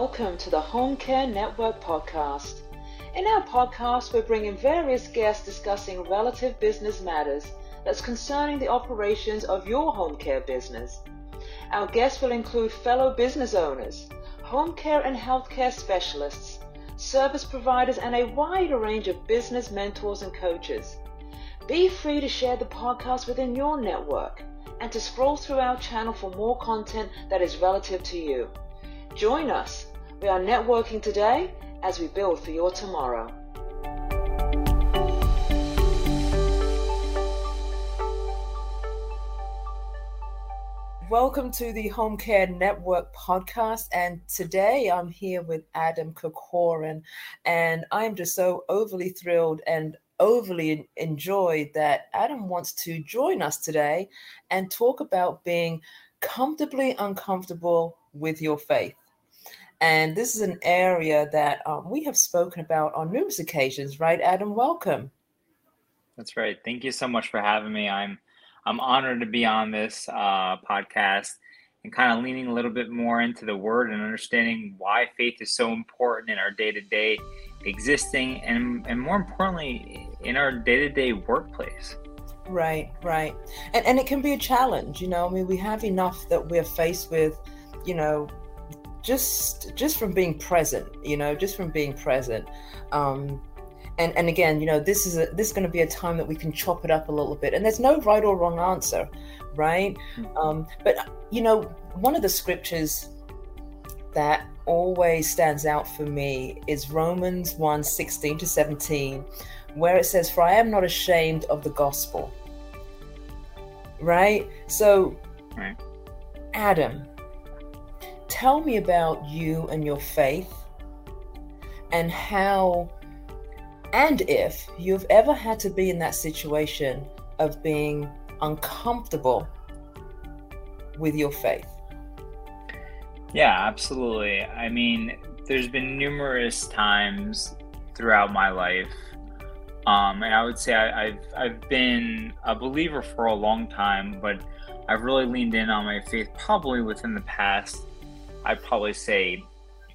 Welcome to the Home Care Network podcast. In our podcast, we're bringing various guests discussing relative business matters that's concerning the operations of your home care business. Our guests will include fellow business owners, home care and healthcare specialists, service providers, and a wide range of business mentors and coaches. Be free to share the podcast within your network and to scroll through our channel for more content that is relative to you. Join us. We are networking today as we build for your tomorrow. Welcome to the Home Care Network podcast. And today I'm here with Adam Corcoran. And I'm just so overly thrilled and overly enjoyed that Adam wants to join us today and talk about being comfortably uncomfortable with your faith. And this is an area that um, we have spoken about on numerous occasions, right, Adam? Welcome. That's right. Thank you so much for having me. I'm I'm honored to be on this uh, podcast and kind of leaning a little bit more into the word and understanding why faith is so important in our day to day existing and and more importantly in our day to day workplace. Right, right, and and it can be a challenge. You know, I mean, we have enough that we're faced with, you know, just just from being present you know just from being present. Um and and again you know this is a this is going to be a time that we can chop it up a little bit. And there's no right or wrong answer right? Mm-hmm. um but you know one of the scriptures that always stands out for me is romans 1 16 to 17 where it says for i am not ashamed of the gospel. Right? So right. adam tell me about you and your faith and how and if you've ever had to be in that situation of being uncomfortable with your faith. Yeah, absolutely. I mean, there's been numerous times throughout my life, um, and I would say I, I've I've been a believer for a long time, but I've really leaned in on my faith probably within the past I'd probably say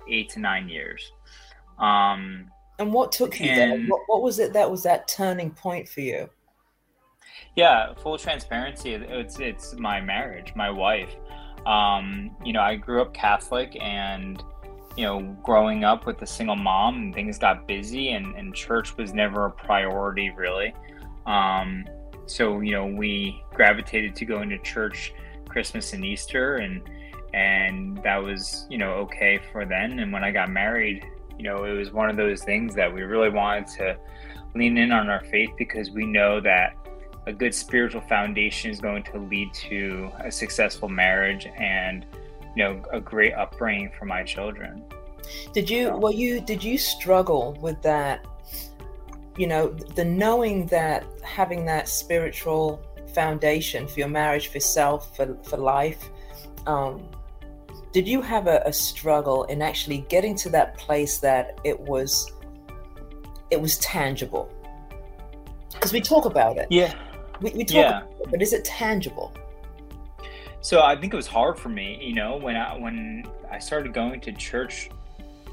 eight to nine years. Um, and what took you and, there? What, what, was it that was that turning point for you? Yeah, full transparency. It's it's my marriage, my wife. Um, you know, I grew up Catholic, and you know, growing up with a single mom, and things got busy, and, and church was never a priority really. Um, so you know, we gravitated to going to church Christmas and Easter, and and that was you know okay for then. And when i got married you know it was one of those things that we really wanted to lean in on our faith because we know that a good spiritual foundation is going to lead to a successful marriage and you know a great upbringing for my children. Did you well you did you struggle with that you know the knowing that having that spiritual foundation for your marriage for self for, for life um, did you have a, a struggle in actually getting to that place that it was it was tangible? Because we talk about it. Yeah. We, we talk yeah. It, but is it tangible? So I think it was hard for me, you know, when I when I started going to church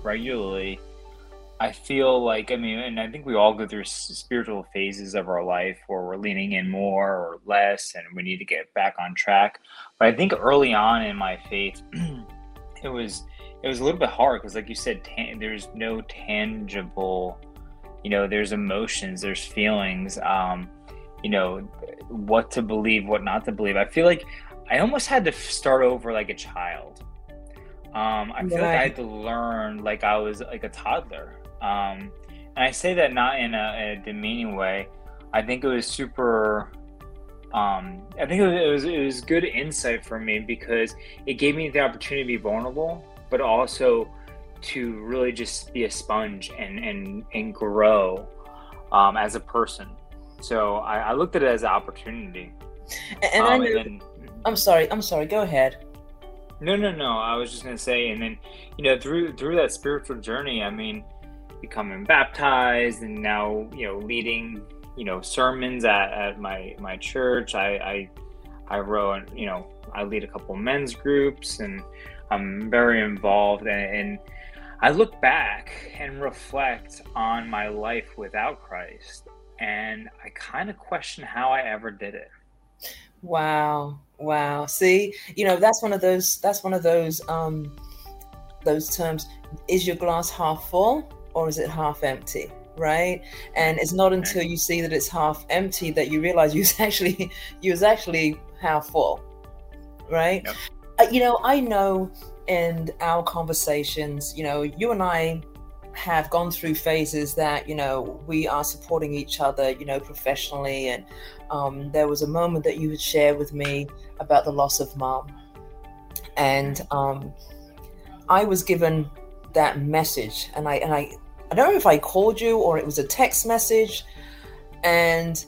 regularly, I feel like I mean, and I think we all go through spiritual phases of our life where we're leaning in more or less, and we need to get back on track. But I think early on in my faith, it was it was a little bit hard because, like you said, ta- there's no tangible, you know, there's emotions, there's feelings, um, you know, what to believe, what not to believe. I feel like I almost had to start over like a child. Um, I feel like I had to learn like I was like a toddler. Um, and I say that not in a, a demeaning way. I think it was super. Um, I think it was, it was good insight for me because it gave me the opportunity to be vulnerable, but also to really just be a sponge and and and grow um, as a person. So I, I, looked at it as an opportunity. And, um, I knew, and then, I'm sorry. I'm sorry. Go ahead. No, no, no. I was just gonna say, and then you know, through through that spiritual journey, I mean, becoming baptized and now you know leading you know sermons at, at my my church I, I i wrote you know i lead a couple men's groups and I'm very involved, and, and I look back and reflect on my life without Christ, and I kind of question how I ever did it. Wow, wow. See, you know, that's one of those. That's one of those. Um, those terms. Is your glass half full or is it half empty? Right? And it's not until you see that it's half empty that you realize you was actually you was actually half full right? Yep. uh, you know i know in our conversations you know you and i have gone through phases that you know we are supporting each other you know professionally. And um, there was a moment that you had shared with me about the loss of mom. And um, i was given that message and i and i I don't know if I called you or it was a text message, and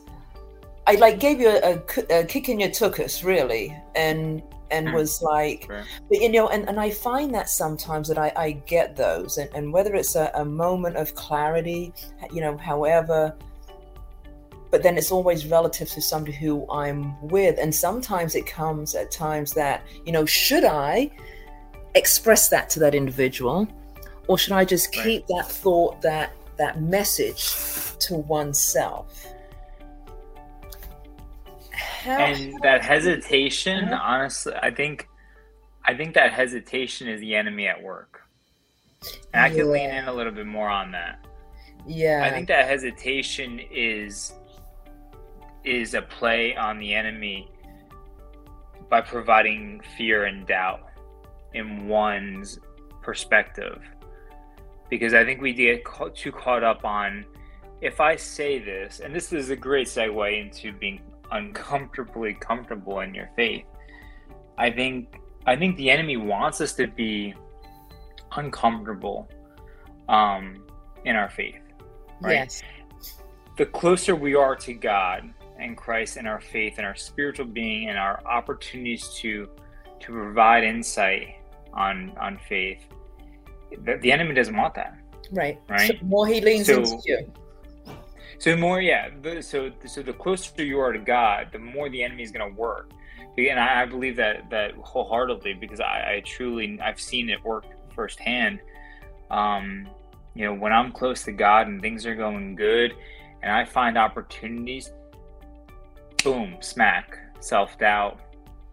I like gave you a, a, a kick in your tuchus, really, and and hmm. was like, but you know, and, and I find that sometimes that I, I get those, and, and whether it's a, a moment of clarity, you know, however, but then it's always relative to somebody who I'm with, and sometimes it comes at times that you know, should I express that to that individual? Or should I just keep right. that thought, that that message to oneself? How, and that hesitation, uh-huh. honestly, I think, I think that hesitation is the enemy at work. And I yeah. can lean in a little bit more on that. Yeah, I think that hesitation is is a play on the enemy by providing fear and doubt in one's perspective because I think we get too caught up on if I say this, and this is a great segue into being uncomfortably comfortable in your faith. I think I think the enemy wants us to be uncomfortable um, in our faith, right? Yes. The closer we are to God and Christ and our faith and our spiritual being and our opportunities to to provide insight on on faith, the, the enemy doesn't want that. Right. Right. So more he leans so, into you. So more, yeah. The, so so the closer you are to God, the more the enemy is going to work. And I, I, believe that that wholeheartedly because I, I truly I've seen it work firsthand. Um, you know, when I'm close to God and things are going good, and I find opportunities, boom, smack, self doubt.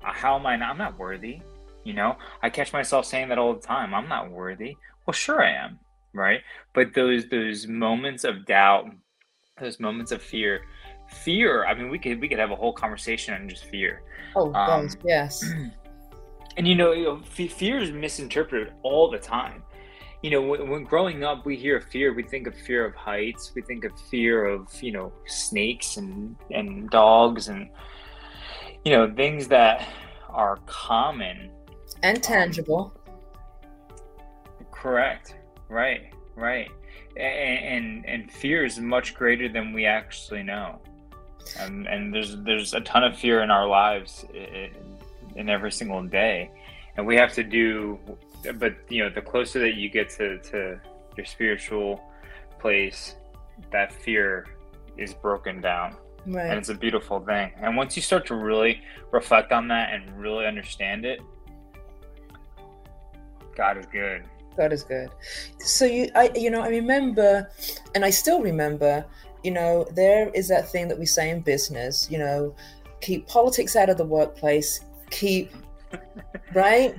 How am I not? I'm not worthy. You know, I catch myself saying that all the time. I'm not worthy. Well, sure I am, right? But those those moments of doubt, those moments of fear, fear. I mean, we could we could have a whole conversation on just fear. Oh, um, yes. And you know, you know, fear is misinterpreted all the time. You know, when, when growing up, we hear fear. We think of fear of heights. We think of fear of you know snakes and and dogs and you know things that are common and tangible. Um, correct. Right. Right. And, and and fear is much greater than we actually know. And and there's there's a ton of fear in our lives in, in every single day, and we have to do. But you know, the closer that you get to to your spiritual place, that fear is broken down. Right. And it's a beautiful thing. And once you start to really reflect on that and really understand it, God is good. God is good. So you, I, you know, I remember, and I still remember, you know, there is that thing that we say in business, you know, keep politics out of the workplace, keep, right?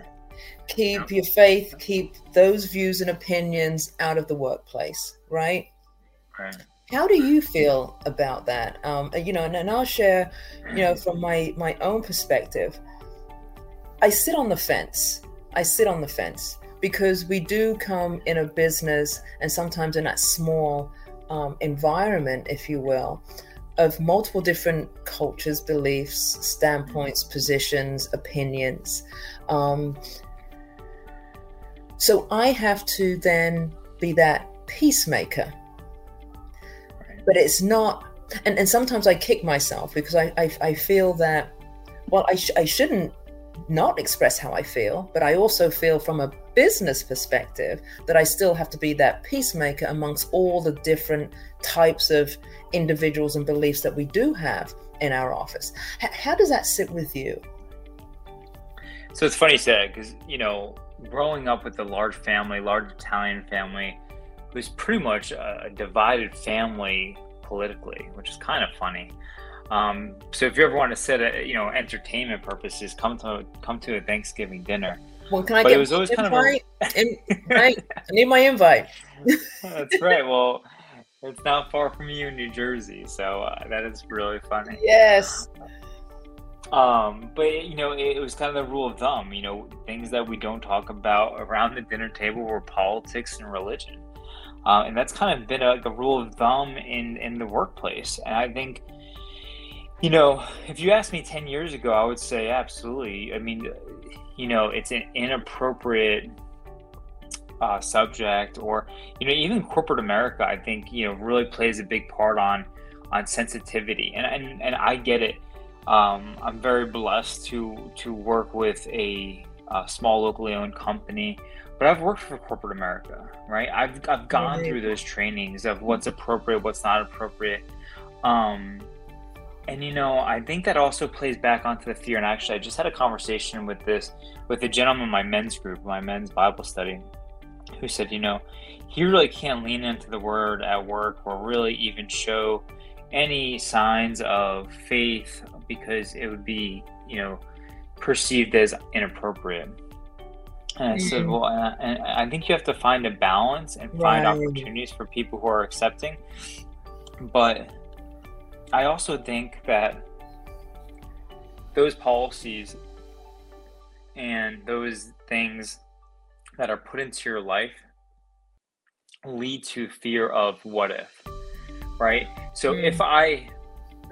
Keep your faith, keep those views and opinions out of the workplace, right? Right. How do you feel about that? Um, you know, and, and I'll share, you know, from my my own perspective. I sit on the fence I sit on the fence because we do come in a business and sometimes in that small um, environment, if you will, of multiple different cultures, beliefs, standpoints, positions, opinions. Um, so I have to then be that peacemaker. But it's not, and, and sometimes I kick myself because I, I, I feel that, well, I, sh- I shouldn't not express how I feel, but I also feel from a business perspective that I still have to be that peacemaker amongst all the different types of individuals and beliefs that we do have in our office. H- how does that sit with you? So it's funny you said because you know growing up with a large family, large Italian family, it was pretty much a, divided family politically, which is kind of funny. Um, so if you ever want to set a you know entertainment purposes, come to come to a Thanksgiving dinner. Well, can I but get it was always kind of a... I need my invite. That's right. Well, it's not far from you in New Jersey, so uh, that is really funny. Yes. Um, but you know, it, it, was kind of the rule of thumb. You know, things that we don't talk about around the dinner table were politics and religion, uh, and that's kind of been a, like a rule of thumb in in the workplace. And I think, you know, if you asked me ten years ago, I would say absolutely. I mean, you know, it's an inappropriate uh, subject, or you know, even corporate America. I think you know really plays a big part on on sensitivity, and and and I get it um, I'm very blessed to to work with a, a, small locally owned company, but I've worked for corporate America, right? I've I've gone through those trainings of what's appropriate, what's not appropriate, um, and you know I think that also plays back onto the fear. And actually, I just had a conversation with this with a gentleman in my men's group, my men's Bible study, who said, you know, he really can't lean into the word at work or really even show any signs of faith because it would be, you know, perceived as inappropriate. And I mm-hmm. said, well, and I think you have to find a balance and find right. opportunities for people who are accepting. But I also think that those policies and those things that are put into your life lead to fear of what if right? So mm. if I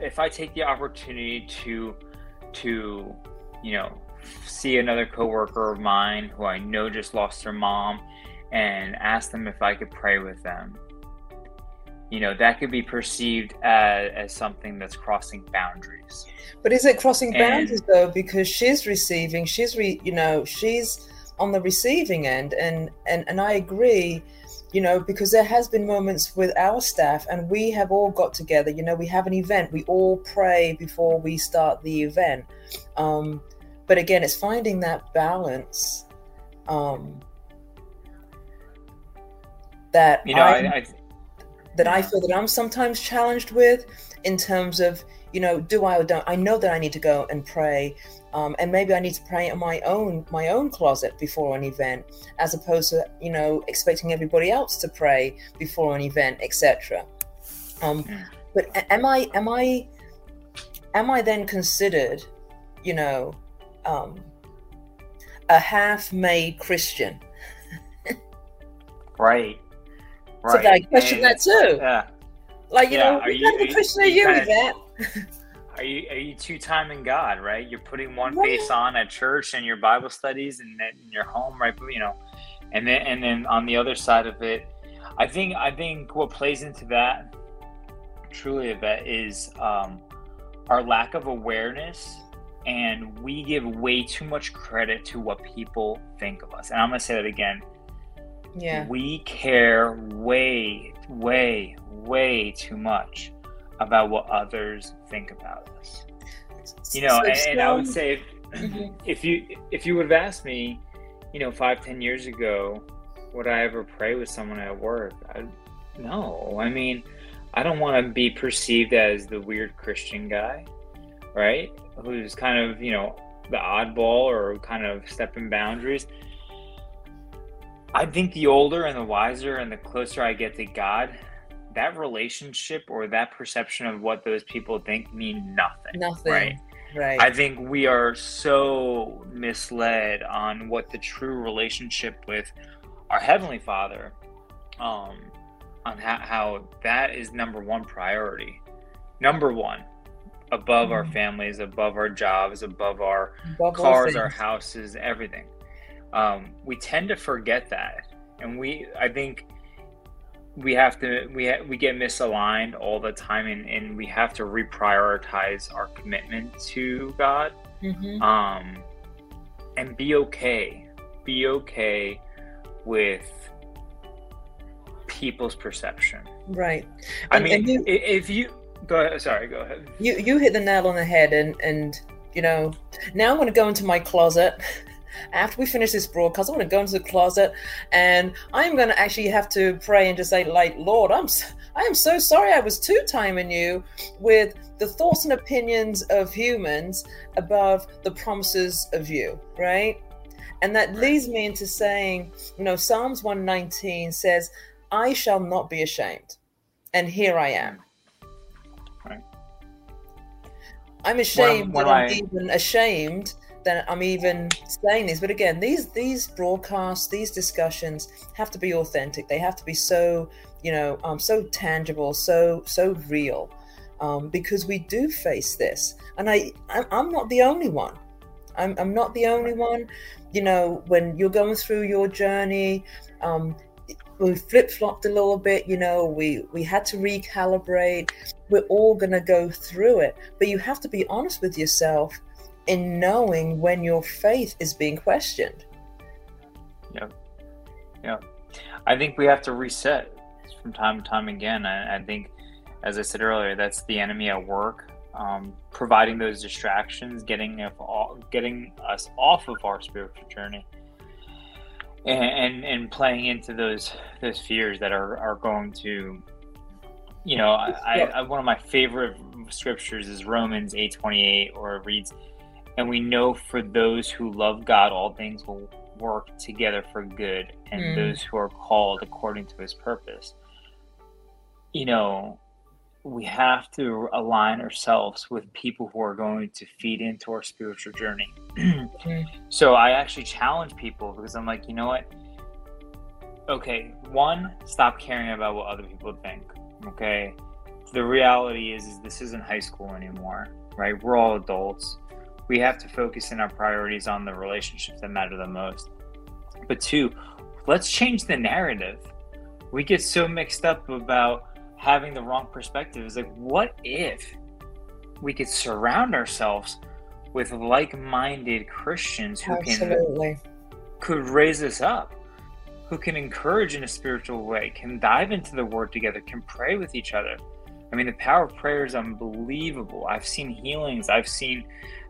if I take the opportunity to to you know see another coworker of mine who I know just lost their mom and ask them if I could pray with them. You know, that could be perceived as, as something that's crossing boundaries. But is it crossing boundaries though? Because she's receiving, she's re, you know, she's on the receiving end, and and and I agree you know, because there has been moments with our staff and we have all got together, you know, we have an event, we all pray before we start the event. Um, but again, it's finding that balance um, that you know, I, I, that I feel that I'm sometimes challenged with in terms of, you know, do I or don't I know that I need to go and pray um, and maybe I need to pray in my own my own closet before an event, as opposed to you know expecting everybody else to pray before an event, etc. Um, but am I am I am I then considered, you know, um, a half-made Christian? right. Right. So I question that too. Yeah. Like you yeah. know, what kind of Christian are you, you that? are you are you two timing God, right? You're putting one face on at church and your Bible studies and in your home, right? You know, and then and then on the other side of it, I think I think what plays into that truly that is um, our lack of awareness and we give way too much credit to what people think of us. And I'm gonna say that again. Yeah. We care way, way, way too much about what others think about us. You know, and, and, I would say if, mm-hmm. if you if you would have asked me, you know, five ten years ago, would I ever pray with someone at work? I, no, I mean, I don't want to be perceived as the weird Christian guy, right? Who's kind of you know the oddball or kind of stepping boundaries. I think the older and the wiser and the closer I get to God, that relationship or that perception of what those people think mean nothing. Nothing. Right. Right. I think we are so misled on what the true relationship with our Heavenly Father, um, on how, how that is number one priority. Number one, above mm our mm-hmm. families, above our jobs, above our above cars, our houses, everything. Um, we tend to forget that. And we, I think, we have to we ha- we get misaligned all the time and, and we have to reprioritize our commitment to god. Mm-hmm. um and be okay be okay with people's perception. Right. I and, mean and you, if you go ahead sorry go ahead. You you hit the nail on the head and and you know now i'm going to go into my closet after we finish this broadcast, I'm going to go into the closet and I'm going to actually have to pray and just say, like, Lord, I'm I am so sorry I was two timing you with the thoughts and opinions of humans above the promises of you, right? And that leads me into saying, you know, Psalms 119 says, I shall not be ashamed. And here I am. Right. I'm ashamed that I'm I- even ashamed that I'm even saying these. But again, these these broadcasts, these discussions have to be authentic. They have to be so, you know, um, so tangible, so so real, um, because we do face this. And I, I'm, I'm not the only one. I'm, I'm not the only one. You know, when you're going through your journey, um, we flip flopped a little bit. You know, we we had to recalibrate. We're all gonna go through it, but you have to be honest with yourself in knowing when your faith is being questioned. Yeah. Yeah. I think we have to reset from time to time again. I, I think, as I said earlier, that's the enemy at work, um, providing those distractions, getting all, getting us off of our spiritual journey, and, and and playing into those those fears that are are going to, you know, I, I, I one of my favorite scriptures is Romans eight twenty eight, or it reads, "And we know for those who love God, all things will." work together for good and Mm. those who are called according to his purpose. You know we have to align ourselves with people who are going to feed into our spiritual journey. So i actually challenge people because i'm like you know what? Okay one stop caring about what other people think okay? The reality is, is this isn't high school anymore right? We're all adults we have to focus in our priorities on the relationships that matter the most. But two, let's change the narrative. We get so mixed up about having the wrong perspective. It's like, what if we could surround ourselves with like-minded Christians who can Absolutely. could raise us up, who can encourage in a spiritual way, can dive into the word together, can pray with each other. I mean, the power of prayer is unbelievable. I've seen healings. I've seen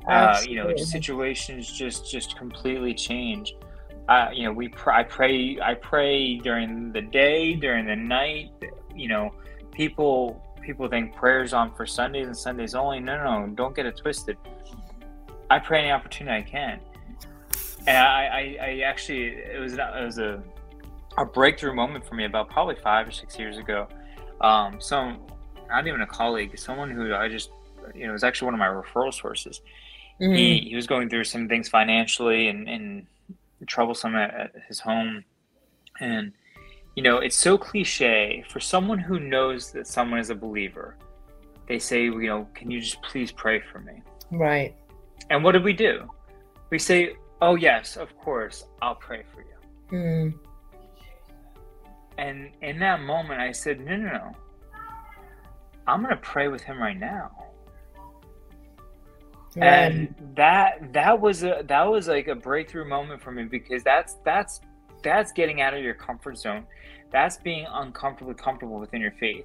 uh, you know situations just just completely change. Uh, you know we pr- i pray i pray during the day during the night you know people people think prayers on for sundays and sundays only. No no no don't get it twisted. I pray any opportunity i can. And i i, I actually it was it was a a breakthrough moment for me about probably five or six years ago. Um some not even a colleague someone who i just you know it was actually one of my referral sources Mhm. he, he was going through some things financially and, and troublesome at, at his home and you know it's so cliche for someone who knows that someone is a believer they say you know can you just please pray for me Right. and what did we do we say oh yes of course i'll pray for you Mm. and in that moment i said no no no i'm going to pray with him right now. And that that was a that was like a breakthrough moment for me because that's that's that's getting out of your comfort zone. That's being uncomfortably comfortable within your faith.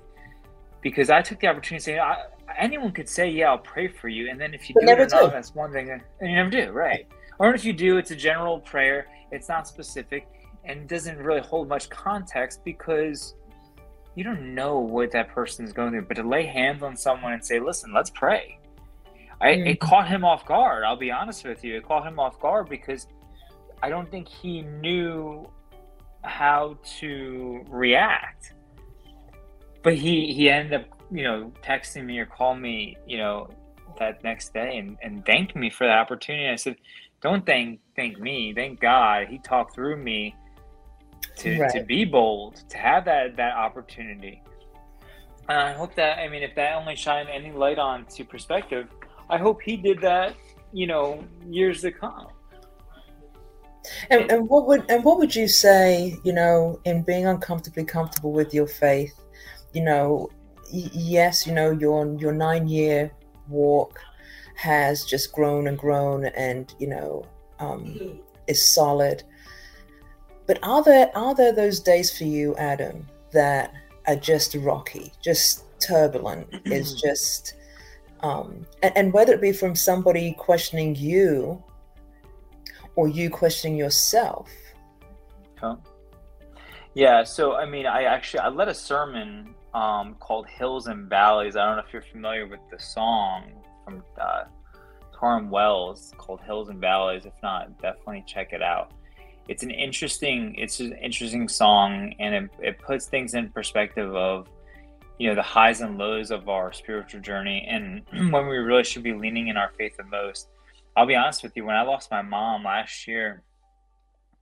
Because i took the opportunity to say I, anyone could say yeah i'll pray for you. And then if you But do it never do. that's one thing and you never do right. Or if you do it's a general prayer. It's not specific and doesn't really hold much context because you don't know what that person is going through. But to lay hands on someone and say listen let's pray I, it mm-hmm. caught him off guard. I'll be honest with you. It caught him off guard because I don't think he knew how to react. But he he ended up, you know, texting me or calling me, you know, that next day and, and thanked me for that opportunity. I said, Don't thank thank me, thank God. He talked through me to, to be bold, to have that that opportunity. And I hope that I mean if that only shined any light on to perspective, I hope he did that, you know, years to come. And, and what would and what would you say, you know, in being uncomfortably comfortable with your faith? You know, y- yes, you know, your your nine year walk has just grown and grown, and you know, um, is solid. But are there are there those days for you, Adam, that are just rocky, just turbulent? is just um, and, and whether it be from somebody questioning you or you questioning yourself? Huh? Yeah, so I mean, I actually I led a sermon um, called Hills and Valleys. I don't know if you're familiar with the song from uh, Wells called Hills and Valleys. If not, definitely check it out. It's an interesting, it's an interesting song, and it, it puts things in perspective of, you know, the highs and lows of our spiritual journey, and when we really should be leaning in our faith the most. I'll be honest with you. When I lost my mom last year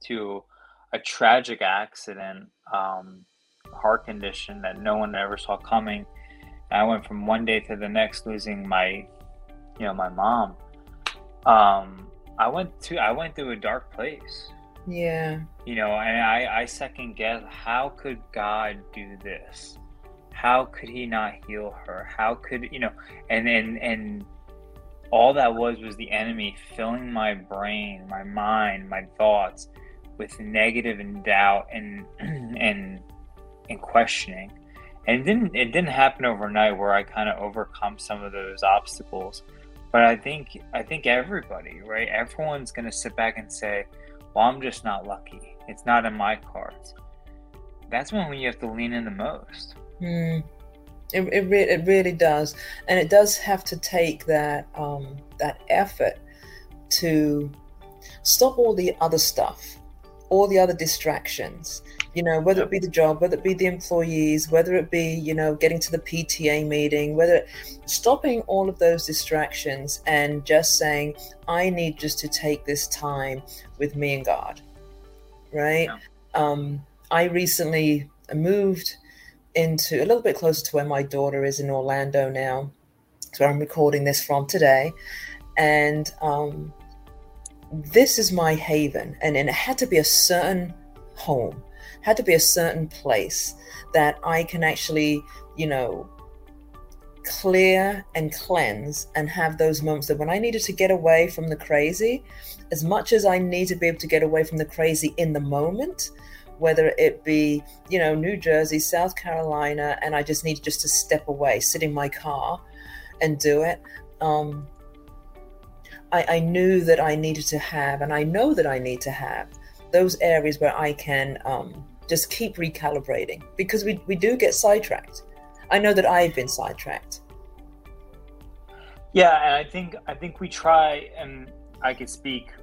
to a tragic accident, um, heart condition that no one ever saw coming. And I went from one day to the next losing my, you know, my mom. Um, I went to I went through a dark place. Yeah. You know, and I I second guess how could God do this? How could He not heal her? How could you know? And and and all that was was the enemy filling my brain, my mind, my thoughts with negative and doubt and and and questioning. And it didn't it didn't happen overnight where I kind of overcome some of those obstacles. But I think I think everybody, right? Everyone's gonna sit back and say, Well, I'm just not lucky. It's not in my cards. That's when you have to lean in the most. Mm. It, it, re- it really does. And it does have to take that um, that effort to stop all the other stuff, all the other distractions, you know whether it be the job whether it be the employees whether it be you know getting to the pta meeting whether stopping all of those distractions and just saying i need just to take this time with me and god right yeah. um, i recently moved into a little bit closer to where my daughter is in orlando now. So i'm recording this from today. And um, this is my haven. And, and it had to be a certain home. Had to be a certain place that I can actually, you know, clear and cleanse and have those moments that when I needed to get away from the crazy, as much as I need to be able to get away from the crazy in the moment, whether it be, you know, New Jersey, South Carolina, and I just need just to step away, sit in my car and do it. Um, I, I knew that I needed to have, and I know that I need to have those areas where I can um, just keep recalibrating because we, we do get sidetracked. I know that I've been sidetracked. Yeah, and I think I think we try, and I could speak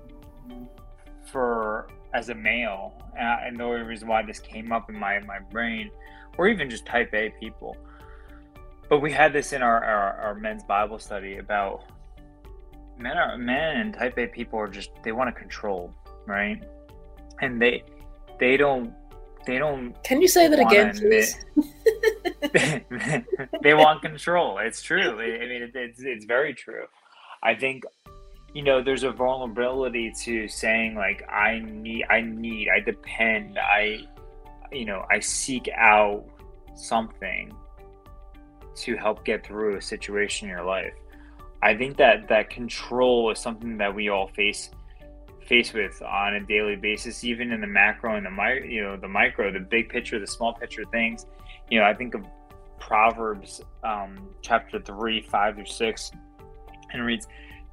for as a male, uh, and the only reason why this came up in my my brain, or even just Type A people. But we had this in our, our, our men's Bible study about men are men and Type A people are just they want to control, right? And they they don't they don't. Can you say that again, please? they want control. It's true. I mean, it's it's very true. I think you know there's a vulnerability to saying like I need, I need, I depend, I you know I seek out something to help get through a situation in your life. I think that that control is something that we all face face with on a daily basis, even in the macro and the mi- you know the micro, the big picture, the small picture things. You know, I think of Proverbs um, chapter three, five through six, and reads,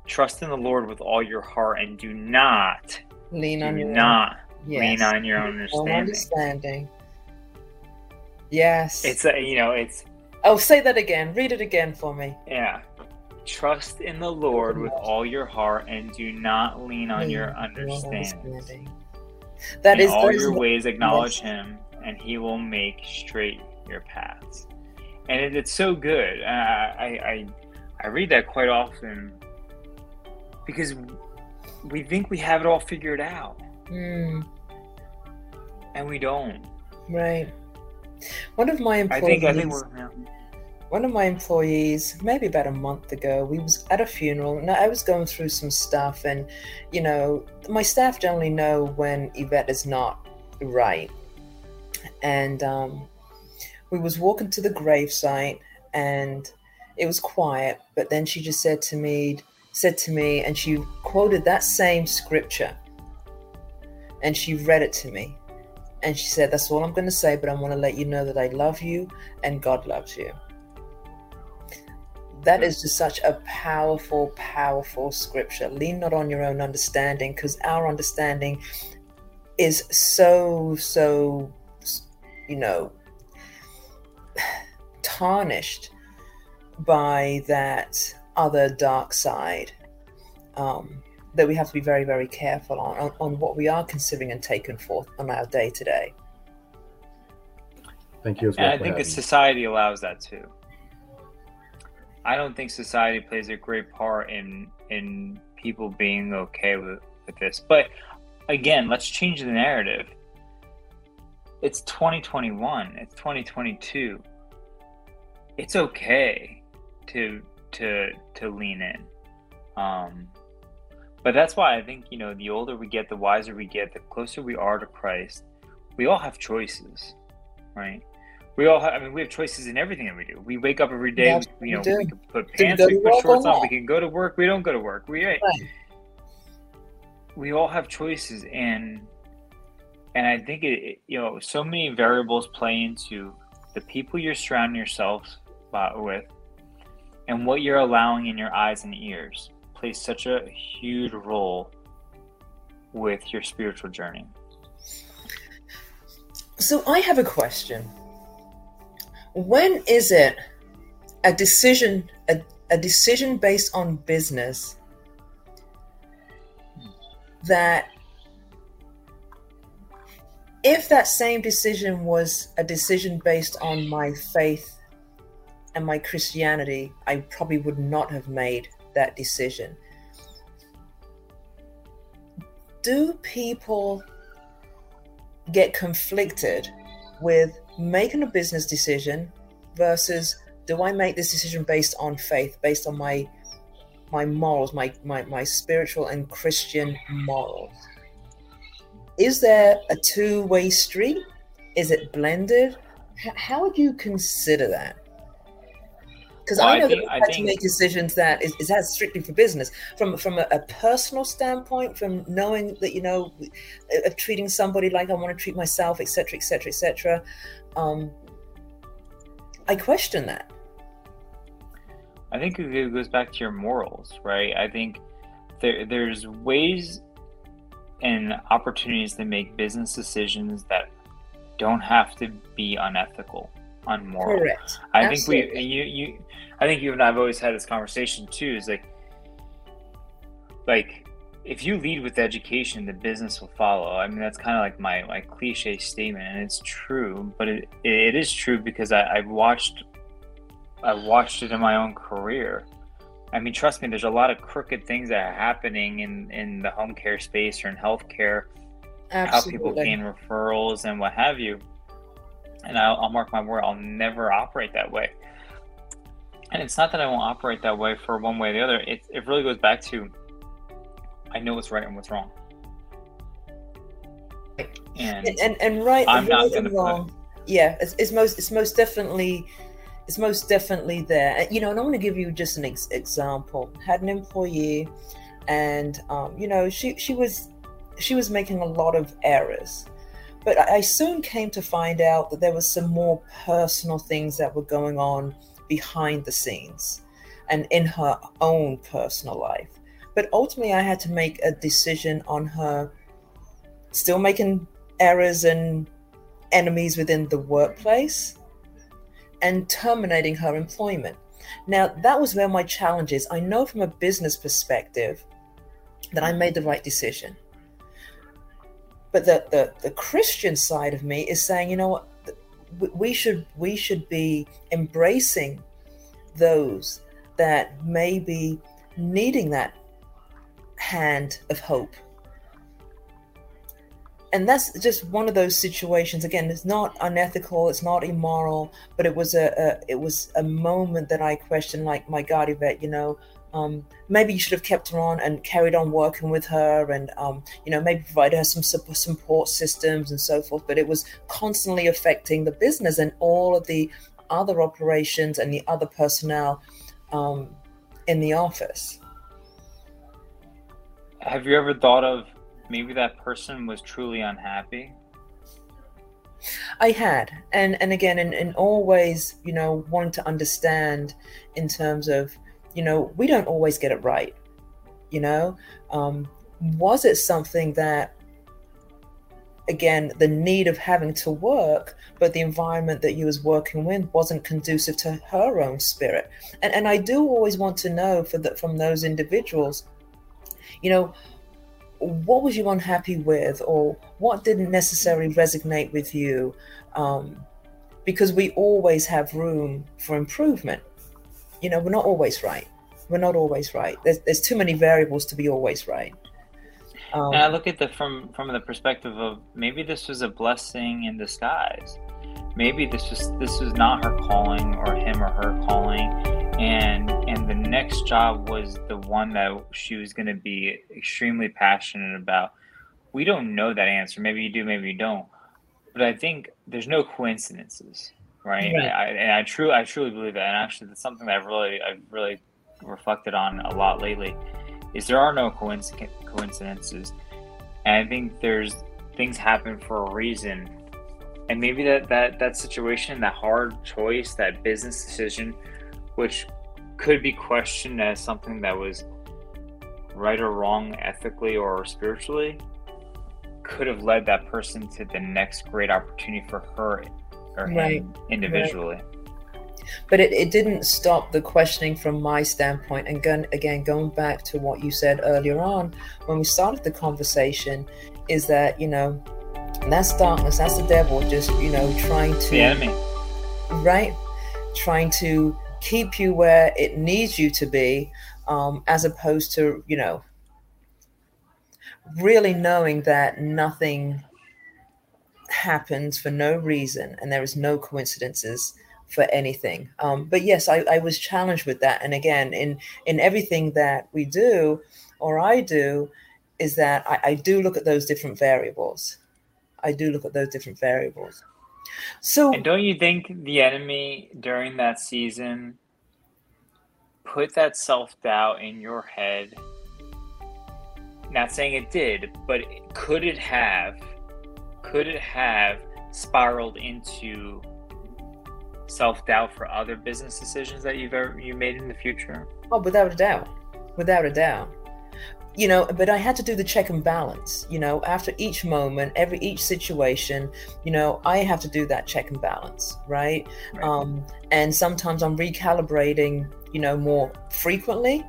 "Trust in the Lord with all your heart, and do not lean on your not yes. lean on your own understanding." understanding. Yes, it's a you know it's. Oh, say that again. Read it again for me. Yeah. Trust in the Lord with all your heart and do not lean on your understanding. That in is all your ways acknowledge him and he will make straight your paths. And it, it's so good. Uh, I, I I read that quite often because we think we have it all figured out. Mm. And we don't. Right. One of my employees. I think I think we're yeah one of my employees maybe about a month ago we was at a funeral and i was going through some stuff and you know my staff generally know when yvette is not right and um, we was walking to the gravesite and it was quiet but then she just said to me said to me and she quoted that same scripture and she read it to me and she said that's all i'm going to say but i want to let you know that i love you and god loves you that is just such a powerful, powerful scripture. Lean not on your own understanding, because our understanding is so, so, you know, tarnished by that other dark side um, that we have to be very, very careful on, on, on what we are considering and taking forth on our day to day. Thank you. and I think the society allows that too. I don't think society plays a great part in in people being okay with, with this. But again, let's change the narrative. It's 2021. It's 2022. It's okay to to to lean in. Um, but that's why I think you know the older we get, the wiser we get, the closer we are to Christ. We all have choices, right? We all have. I mean, we have choices in everything that we do. We wake up every day. Yes, we, you know, we, we can put pants, we put shorts on. We can go to work. We don't go to work. We right. we all have choices, and and I think it, it, you know so many variables play into the people you're surrounding yourself with, and what you're allowing in your eyes and ears plays such a huge role with your spiritual journey. So I have a question when is it a decision a, a decision based on business that if that same decision was a decision based on my faith and my Christianity, I probably would not have made that decision. Do people get conflicted with making a business decision versus do I make this decision based on faith, based on my my morals, my my, my spiritual and Christian morals? Is there a two-way street? Is it blended? How would you consider that? Because well, I know I think, that we have to make decisions that is, is that strictly for business. From from a, a, personal standpoint, from knowing that you know, of treating somebody like I want to treat myself, etc., etc., etc. I question that. I think it goes back to your morals, right? I think there, there's ways and opportunities to make business decisions that don't have to be unethical unmoral. Correct. I Absolutely. think we you you I think you and I've always had this conversation too. Is like like if you lead with education, the business will follow. I mean, that's kind of like my my cliche statement, and it's true. But it it is true because I, I've watched I've watched it in my own career. I mean, trust me, there's a lot of crooked things that are happening in in the home care space or in healthcare. Absolutely. How people gain referrals and what have you and I'll, I'll mark my word, I'll never operate that way. And it's not that I won't operate that way for one way or the other. It, it really goes back to I know what's right and what's wrong. And and, and, and right, I'm right not wrong. Yeah, it's, it's most it's most definitely it's most definitely there. You know, and I'm going to give you just an ex- example. Had an employee, and um, you know, she she was she was making a lot of errors but I soon came to find out that there were some more personal things that were going on behind the scenes and in her own personal life. But ultimately, I had to make a decision on her still making errors and enemies within the workplace and terminating her employment. Now, that was where my challenge is. I know from a business perspective that I made the right decision. But the, the, the Christian side of me is saying, you know what, we should we should be embracing those that may be needing that hand of hope. And that's just one of those situations. Again it's not unethical it's not immoral but it was a, a it was a moment that i questioned like my god yvette you know um, maybe you should have kept her on and carried on working with her and um, you know maybe provided her some support systems and so forth but it was constantly affecting the business and all of the other operations and the other personnel um, in the office. Have you ever thought of maybe that person was truly unhappy? I had, and and again, and, and always, you know, wanting to understand in terms of, you know, we don't always get it right. You know, um, was it something that, again, the need of having to work, but the environment that you was working with wasn't conducive to her own spirit, and and I do always want to know for that from those individuals, you know, what was you unhappy with or what didn't necessarily resonate with you? Um, because we always have room for improvement you know we're not always right. We're not always right. There's, there's too many variables to be always right. Um, and i look at the from from the perspective of maybe this was a blessing in disguise. Maybe this was this was not her calling or him or her calling. And and the next job was the one that she was going to be extremely passionate about. We don't know that answer. Maybe you do maybe you don't. But i think there's no coincidences right, right. I, and i truly i truly believe that. And actually that's something that i've really i've really reflected on a lot lately is there are no coincidences. And i think there's things happen for a reason. And maybe that that that situation that hard choice that business decision which could be questioned as something that was right or wrong ethically or spiritually, could have led that person to the next great opportunity for her or right. him individually. Right. But it, it didn't stop the questioning from my standpoint. And again, again, going back to what you said earlier on when we started the conversation, is that, you know, that's darkness, that's the devil just, you know, trying to. The enemy. Right? Trying to keep you where it needs you to be, um, as opposed to, you know, really knowing that nothing happens for no reason and there is no coincidences for anything. Um, but yes, I, I was challenged with that. And again, in in everything that we do or I do, is that I, I do look at those different variables. I do look at those different variables. So, and don't you think the enemy during that season put that self doubt in your head? Not saying it did, but could it have? Could it have spiraled into self doubt for other business decisions that you've ever you made in the future? Oh, without a doubt, without a doubt. You know but i had to do the check and balance you know. After each moment every each situation you know i have to do that check and balance right, right. um and sometimes i'm recalibrating you know more frequently.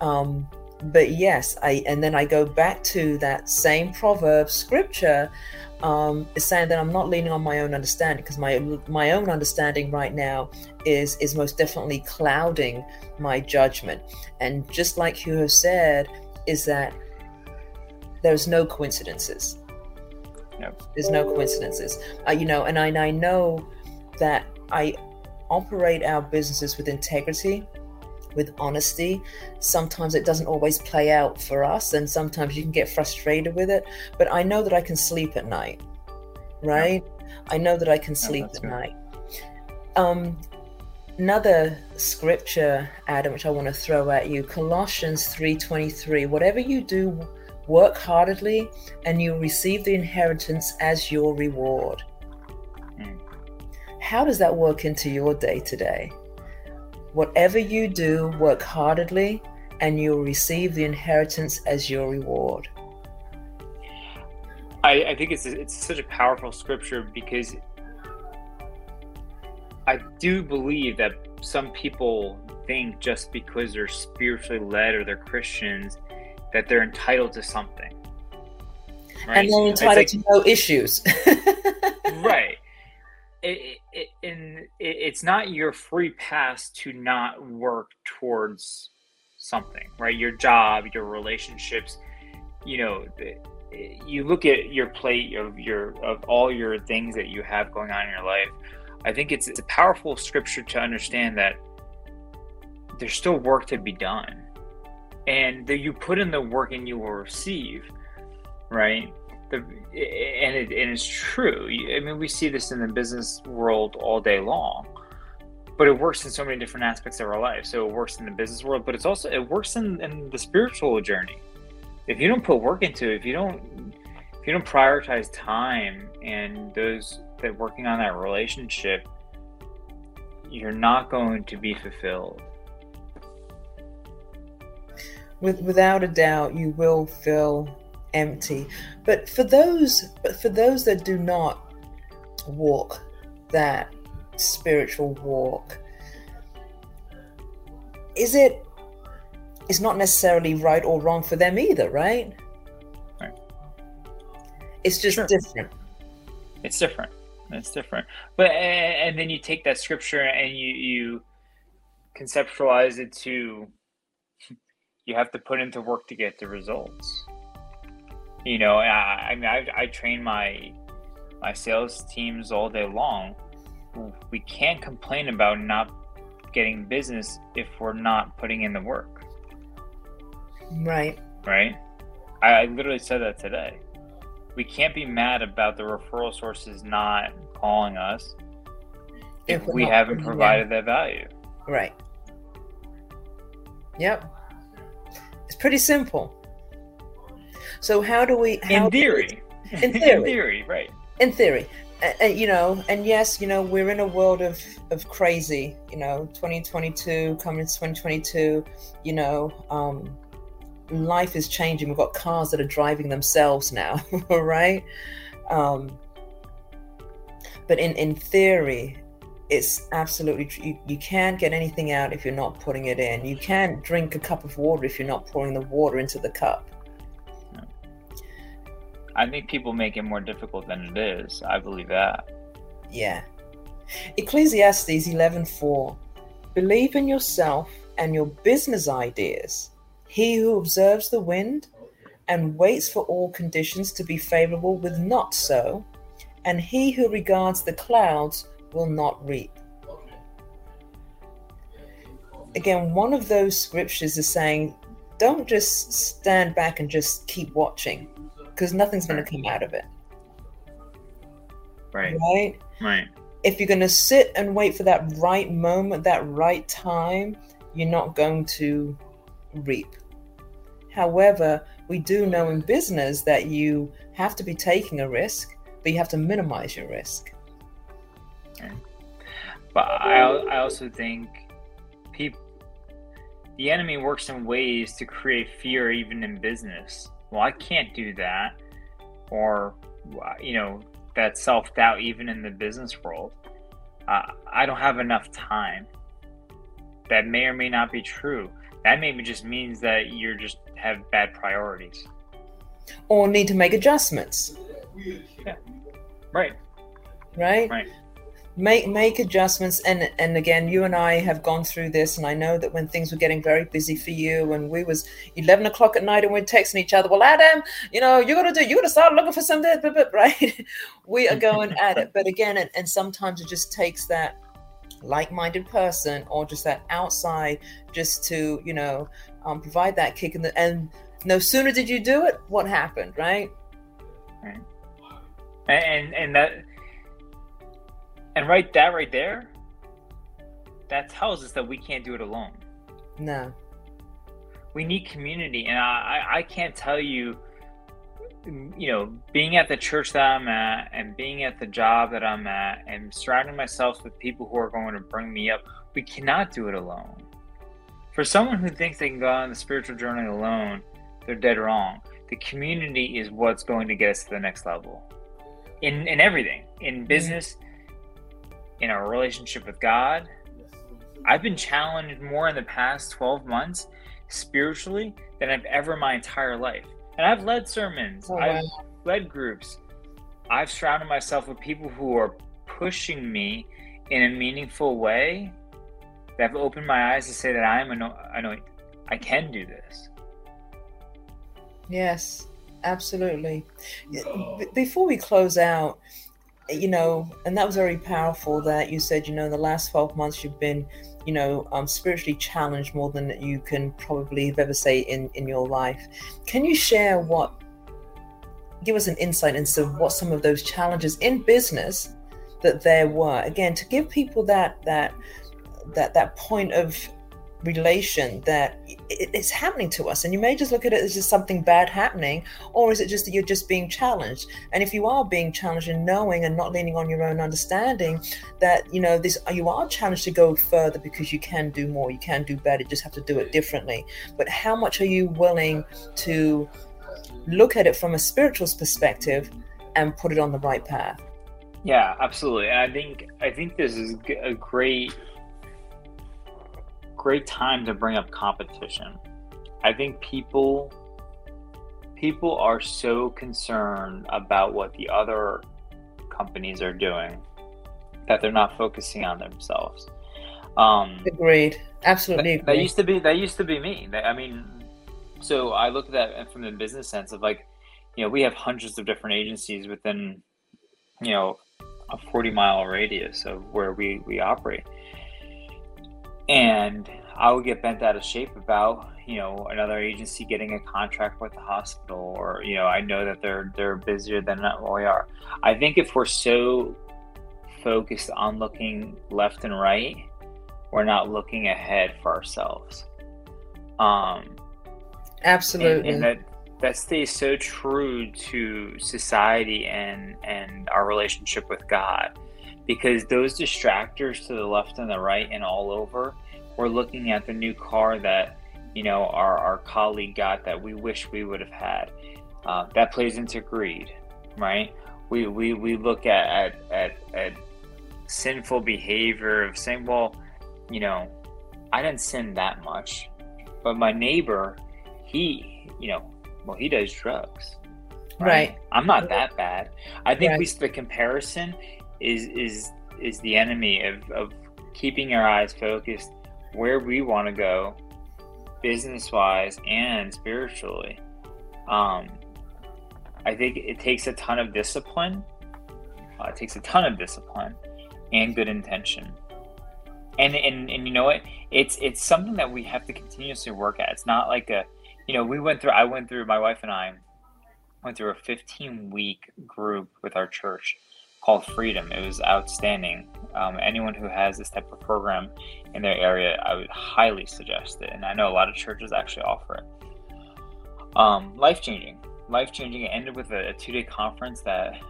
Um but yes i and then i go back to that same proverb scripture um, is saying that I'm not leaning on my own understanding because my my own understanding right now is is most definitely clouding my judgment. And just like you have said, is that there's no coincidences. There's no coincidences. Uh, you know, and I, and I know that I operate our businesses with integrity, with honesty. Sometimes it doesn't always play out for us, and sometimes you can get frustrated with it. But I know that I can sleep at night, right? Yep. I know that I can sleep at good. night. Um, another scripture adam which i want to throw at you colossians 3.23 whatever you do work heartedly and you'll receive the inheritance as your reward mm. how does that work into your day today whatever you do work heartedly and you'll receive the inheritance as your reward I, I think it's it's such a powerful scripture because I do believe that some people think just because they're spiritually led or they're Christians that they're entitled to something. Right? And they're entitled like, to no issues. right. It, it, it, it's not your free pass to not work towards something, right? Your job, your relationships, you know, you look at your plate of your of all your things that you have going on in your life I think it's, it's a powerful scripture to understand that there's still work to be done. And that you put in the work and you will receive, right? The, and, it, and it's true. I mean, we see this in the business world all day long, but it works in so many different aspects of our life. So it works in the business world, but it's also, it works in, in the spiritual journey. If you don't put work into it, if you don't if you don't prioritize time and those that working on that relationship, you're not going to be fulfilled. With, without a doubt, you will feel empty. But for those, but for those that do not walk that spiritual walk, is it? It's not necessarily right or wrong for them either, right? Right. It's just Sure. different. It's different. It's different. But and then you take that scripture and you you conceptualize it to you have to put into work to get the results. You know, I, I mean, I, I train my my sales teams all day long. We can't complain about not getting business if we're not putting in the work, Right. right? I, I literally said that today. We can't be mad about the referral sources not calling us if, If we haven't provided that value. Right. Yep. It's pretty simple. So how do we? How In do we- theory. In theory. in theory, right. in theory, you know, and yes, you know, we're in a world of of crazy. You know, 2022 coming to 2022. You know, um, life is changing. We've got cars that are driving themselves now, right? Um, but in in theory, it's absolutely you, you can't get anything out if you're not putting it in. You can't drink a cup of water if you're not pouring the water into the cup. I think people make it more difficult than it is. I believe that. Yeah. Ecclesiastes 11:4 Believe in yourself and your business ideas. He who observes the wind and waits for all conditions to be favorable will not sow, and he who regards the clouds will not reap. Again, one of those scriptures is saying, don't just stand back and just keep watching, because nothing's going to come out of it, Right. right? Right. if you're going to sit and wait for that right moment, that right time, you're not going to reap. However, we do know in business that you have to be taking a risk, but you have to minimize your risk. But I, I also think people, the enemy works in ways to create fear even in business. Well, I can't do that, or you know that self doubt even in the business world. Uh, I don't have enough time. That may or may not be true. That maybe just means that you're just have bad priorities. Or need to make adjustments, Right. right? Right. Make make adjustments and and again you and I have gone through this and I know that when things were getting very busy for you and we was eleven o'clock at night and we're texting each other, well Adam, you know, you're gonna do you're gonna start looking for something blah, blah, blah," right? we are going at it. But again, and, and sometimes it just takes that like-minded person or just that outside just to, you know, um, provide that kick in the and no sooner did you do it, what happened, right? And and, and that and right that right there that tells us that we can't do it alone. No. we need community. And I, I can't tell you you know being at the church that i'm at and being at the job that i'm at and surrounding myself with people who are going to bring me up we cannot do it alone. For someone who thinks they can go on the spiritual journey alone they're dead wrong. The community is what's going to get us to the next level. In in everything. In mm-hmm. business in our relationship with god i've been challenged more in the past 12 months spiritually than I've ever in my entire life. And I've led sermons, Oh, I've wow. led groups. I've surrounded myself with people who are pushing me in a meaningful way that have opened my eyes to say that I am ano- anointed. I can do this. Yes, absolutely. Oh. B- Before we close out, you know, and that was very powerful that you said, you know, in the last 12 months you've been, you know, um, spiritually challenged more than you can probably have ever say in, in your life. Can you share what, give us an insight into what some of those challenges in business that there were? Again, to give people that, that, that, that point of relation that it's happening to us. And you may just look at it as just something bad happening or is it just that you're just being challenged? And if you are being challenged and knowing and not leaning on your own understanding that you know this you are challenged to go further because you can do more you can do better you just have to do it differently. But how much are you willing to look at it from a spiritual perspective and put it on the right path? Yeah absolutely. And i think i think this is a great great time to bring up competition. I think people people are so concerned about what the other companies are doing that they're not focusing on themselves. Um, Agreed. Absolutely. That, that, used to be that used to be me. I mean, so I look at that from the business sense of like, you know, we have hundreds of different agencies within, you know, a 40 mile radius of where we we operate and I would get bent out of shape about you know another agency getting a contract with the hospital, or you know I know that they're they're busier than we are. I think if we're so focused on looking left and right, we're not looking ahead for ourselves. Um, Absolutely, and, and that that stays so true to society and and our relationship with God because those distractors to the left and the right and all over, we're looking at the new car that you know our, our colleague got that we wish we would have had. Uh, that plays into greed, right? We, we, we look at, at, at, at sinful behavior of saying, well, you know, I didn't sin that much, but my neighbor, he, you know, well, he does drugs. Right. right. I'm not that bad. I think right. we the comparison is is is the enemy of, of keeping our eyes focused where we want to go business wise and spiritually. Um, i think it takes a ton of discipline uh, it takes a ton of discipline and good intention. And, and and you know what? It's it's something that we have to continuously work at. It's not like a you know we went through i went through my wife and i went through a 15 week group with our church called Freedom. It was outstanding. Um, anyone who has this type of program in their area, I would highly suggest it. And I know a lot of churches actually offer it. Um, life changing. Life changing. It ended with a, a two day conference that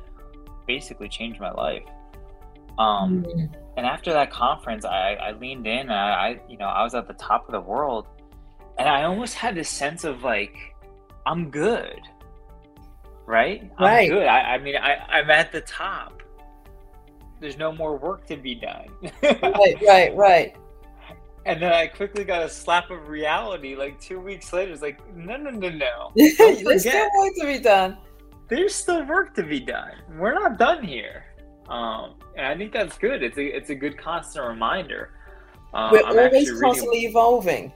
basically changed my life. Um, mm-hmm. And after that conference, I, I leaned in. And I, I, you know, I was at the top of the world, and I almost had this sense of like, I'm good right? I'm right. good. I, I mean, I, I'm at the top. There's no more work to be done. right, right, right. And then I quickly got a slap of reality like two weeks later. It's like, no, no, no, no. There's still work to be done. There's still work to be done. We're not done here. Um, and I think that's good. It's a it's a good constant reminder. Uh, We're I'm always constantly reading... evolving.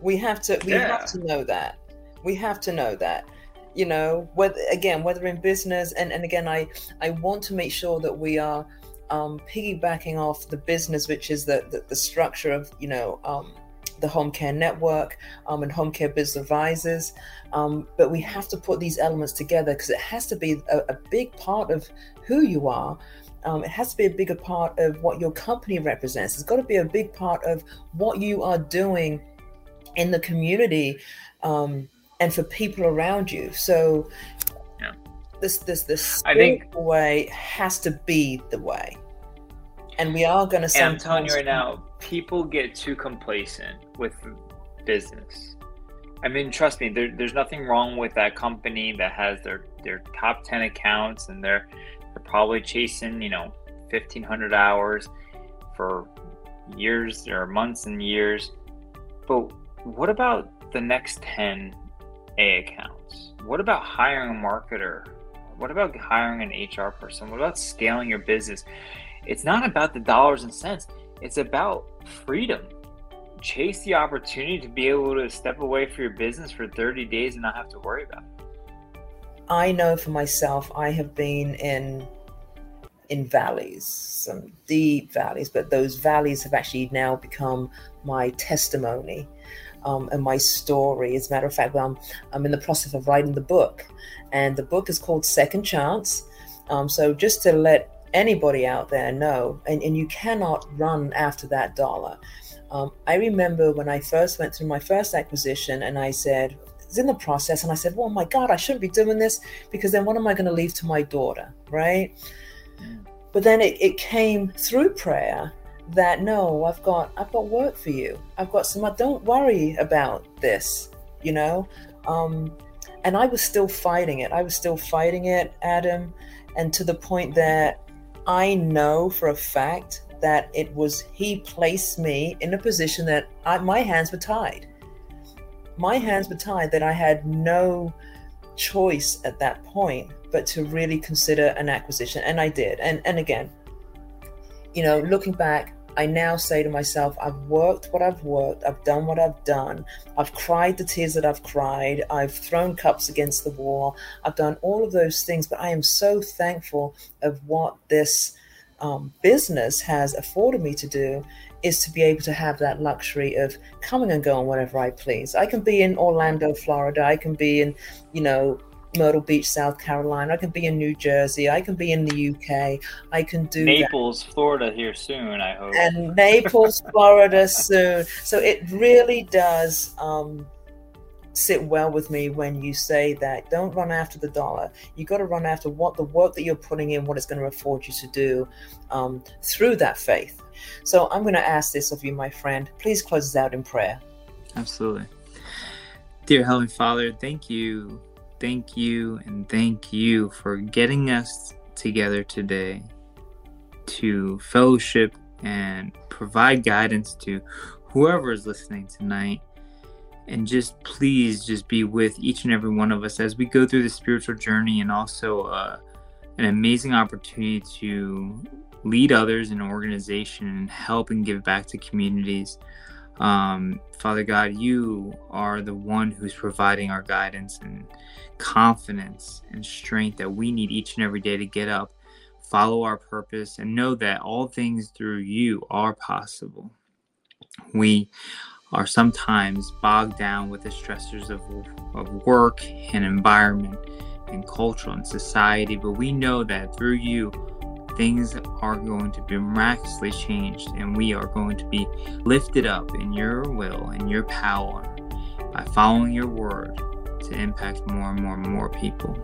We have to we yeah. have to know that. We have to know that you know whether again whether in business and and again i i want to make sure that we are um, piggybacking off the business which is the the, the structure of you know um, the home care network um, and home care business advisors um, but we have to put these elements together because it has to be a, a, big part of who you are um, it has to be a bigger part of what your company represents it's got to be a big part of what you are doing in the community um, and for people around you. So. This this this I think way has to be the way. And we are going to. I'm telling you right now, people get too complacent with business. I mean, trust me, there, there's nothing wrong with that company that has their their top ten accounts and they're they're probably chasing you know 1,500 hours for years or months and years. But what about the next 10 a accounts? What about hiring a marketer? What about hiring an HR person? What about scaling your business? It's not about the dollars and cents, it's about freedom. Chase the opportunity to be able to step away for your business for 30 days and not have to worry about it. I know for myself, I have been in in valleys, some deep valleys, but those valleys have actually now become my testimony um, and my story. As a matter of fact, I'm, I'm in the process of writing the book, and the book is called Second Chance. Um, so just to let anybody out there know, and, and you cannot run after that dollar. Um, I remember when I first went through my first acquisition and I said, it's in the process, and I said, oh my God, I shouldn't be doing this because then what am I going to leave to my daughter, right? But then it, it came through prayer that no, I've got I've got work for you. I've got some. Don't worry about this, you know. Um, and I was still fighting it. I was still fighting it, Adam, and to the point that I know for a fact that it was he placed me in a position that I, my hands were tied. My hands were tied that I had no choice at that point but to really consider an acquisition and I did. And and again, you know, looking back, I now say to myself, I've worked what I've worked, I've done what I've done, I've cried the tears that I've cried, I've thrown cups against the wall, I've done all of those things, but I am so thankful of what this um, business has afforded me to do is to be able to have that luxury of coming and going whenever I please. I can be in Orlando, Florida, I can be in, you know, Myrtle Beach, South Carolina. I can be in New Jersey. I can be in the UK. I can do Naples, that. Florida here soon. I hope. And Naples, Florida soon. So it really does um, sit well with me when you say that. Don't run after the dollar. You got to run after what the work that you're putting in, what it's going to afford you to do um, through that faith. So I'm going to ask this of you, my friend. Please close us out in prayer. Absolutely. Dear Heavenly Father, thank you thank you and thank you for getting us together today to fellowship and provide guidance to whoever is listening tonight. And just please just be with each and every one of us as we go through the spiritual journey and also uh, an amazing opportunity to lead others in an organization and help and give back to communities. Um, Father God, you are the one who's providing our guidance and confidence and strength that we need each and every day to get up, follow our purpose, and know that all things through you are possible. We are sometimes bogged down with the stressors of, of work and environment and culture and society, but we know that through you, things are going to be miraculously changed and we are going to be lifted up in your will and your power by following your word to impact more and more and more people.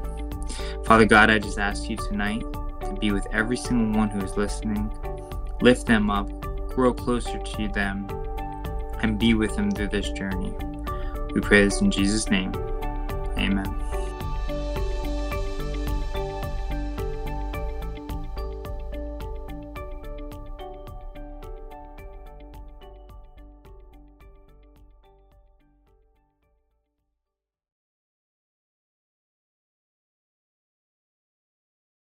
Father God, I just ask you tonight to be with every single one who is listening, lift them up, grow closer to them, and be with them through this journey. We pray this in Jesus' name. Amen.